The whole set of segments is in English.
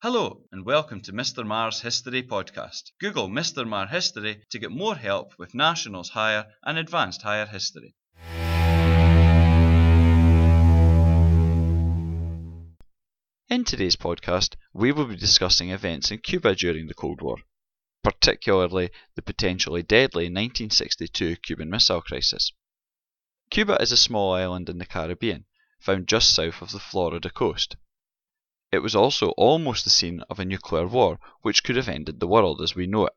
Hello, and welcome to Mr. Mar's History Podcast. Google Mr. Mar History to get more help with Nationals Higher and Advanced Higher History. In today's podcast, we will be discussing events in Cuba during the Cold War, particularly the potentially deadly 1962 Cuban Missile Crisis. Cuba is a small island in the Caribbean, found just south of the Florida coast. It was also almost the scene of a nuclear war which could have ended the world as we know it.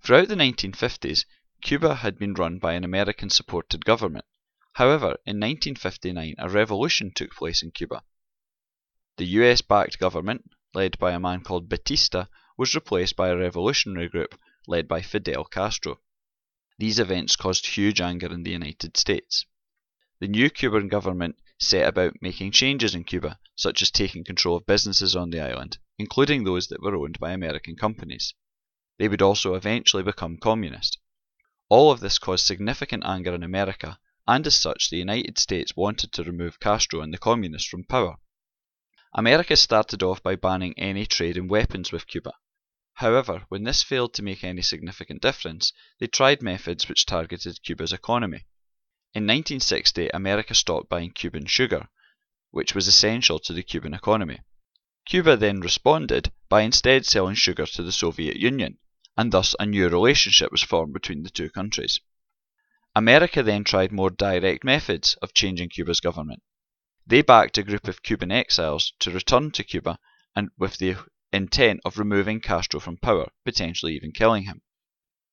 Throughout the 1950s, Cuba had been run by an American supported government. However, in 1959 a revolution took place in Cuba. The US backed government, led by a man called Batista, was replaced by a revolutionary group led by Fidel Castro. These events caused huge anger in the United States. The new Cuban government set about making changes in Cuba, such as taking control of businesses on the island, including those that were owned by American companies. They would also eventually become communist. All of this caused significant anger in America, and as such, the United States wanted to remove Castro and the communists from power. America started off by banning any trade in weapons with Cuba. However, when this failed to make any significant difference, they tried methods which targeted Cuba's economy. In 1960, America stopped buying Cuban sugar, which was essential to the Cuban economy. Cuba then responded by instead selling sugar to the Soviet Union, and thus a new relationship was formed between the two countries. America then tried more direct methods of changing Cuba's government. They backed a group of Cuban exiles to return to Cuba and with the intent of removing Castro from power, potentially even killing him.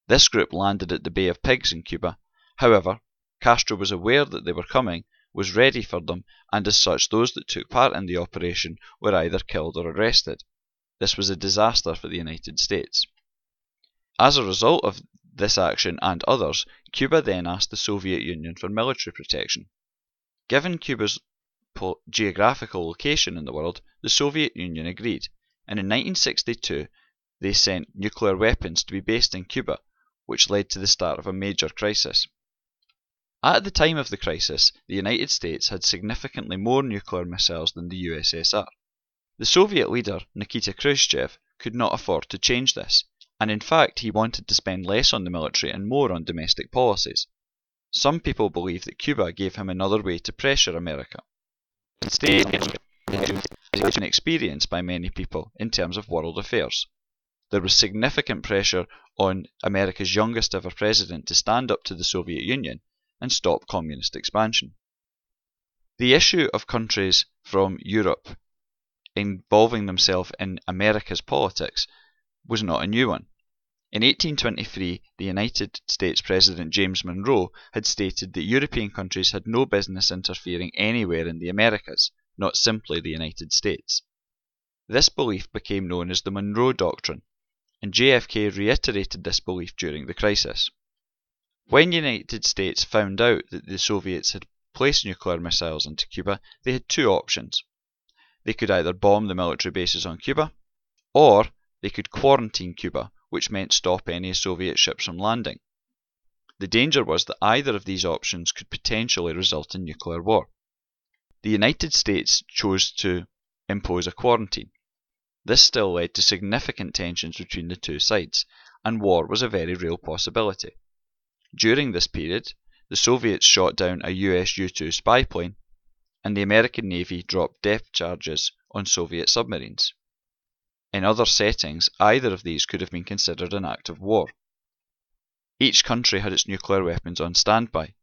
This group landed at the Bay of Pigs in Cuba. However, Castro was aware that they were coming, was ready for them, and as such those that took part in the operation were either killed or arrested. This was a disaster for the United States. As a result of this action and others, Cuba then asked the Soviet Union for military protection. Given Cuba's geographical location in the world, the Soviet Union agreed, and in 1962 they sent nuclear weapons to be based in Cuba, which led to the start of a major crisis. At the time of the crisis, the United States had significantly more nuclear missiles than the USSR. The Soviet leader, Nikita Khrushchev, could not afford to change this, and in fact he wanted to spend less on the military and more on domestic policies. Some people believe that Cuba gave him another way to pressure America. Instead, is an experience by many people in terms of world affairs. There was significant pressure on America's youngest ever president to stand up to the Soviet Union and stop communist expansion. The issue of countries from Europe involving themselves in America's politics was not a new one. In 1823, the United States President James Monroe had stated that European countries had no business interfering anywhere in the Americas, not simply the United States. This belief became known as the Monroe Doctrine, and JFK reiterated this belief during the crisis. When the United States found out that the Soviets had placed nuclear missiles into Cuba, they had two options. They could either bomb the military bases on Cuba, or they could quarantine Cuba, which meant stop any Soviet ships from landing. The danger was that either of these options could potentially result in nuclear war. The United States chose to impose a quarantine. This still led to significant tensions between the two sides, and war was a very real possibility. During this period, the Soviets shot down a US U 2 spy plane, and the American Navy dropped depth charges on Soviet submarines. In other settings, either of these could have been considered an act of war. Each country had its nuclear weapons on standby.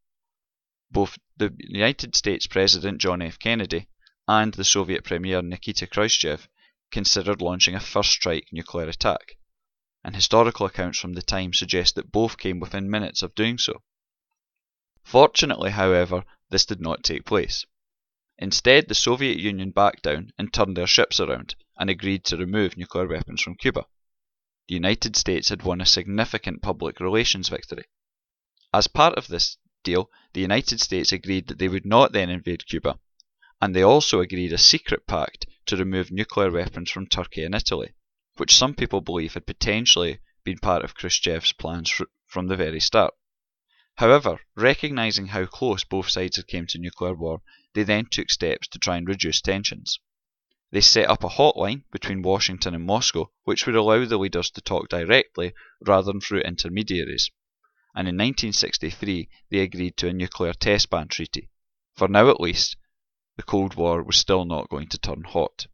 Both the United States President John F. Kennedy and the Soviet Premier Nikita Khrushchev considered launching a first strike nuclear attack and historical accounts from the time suggest that both came within minutes of doing so. Fortunately, however, this did not take place. Instead, the Soviet Union backed down and turned their ships around and agreed to remove nuclear weapons from Cuba. The United States had won a significant public relations victory. As part of this deal, the United States agreed that they would not then invade Cuba, and they also agreed a secret pact to remove nuclear weapons from Turkey and Italy which some people believe had potentially been part of Khrushchev's plans from the very start. However, recognizing how close both sides had came to nuclear war, they then took steps to try and reduce tensions. They set up a hotline between Washington and Moscow which would allow the leaders to talk directly rather than through intermediaries. And in 1963 they agreed to a nuclear test ban treaty. For now at least, the Cold War was still not going to turn hot.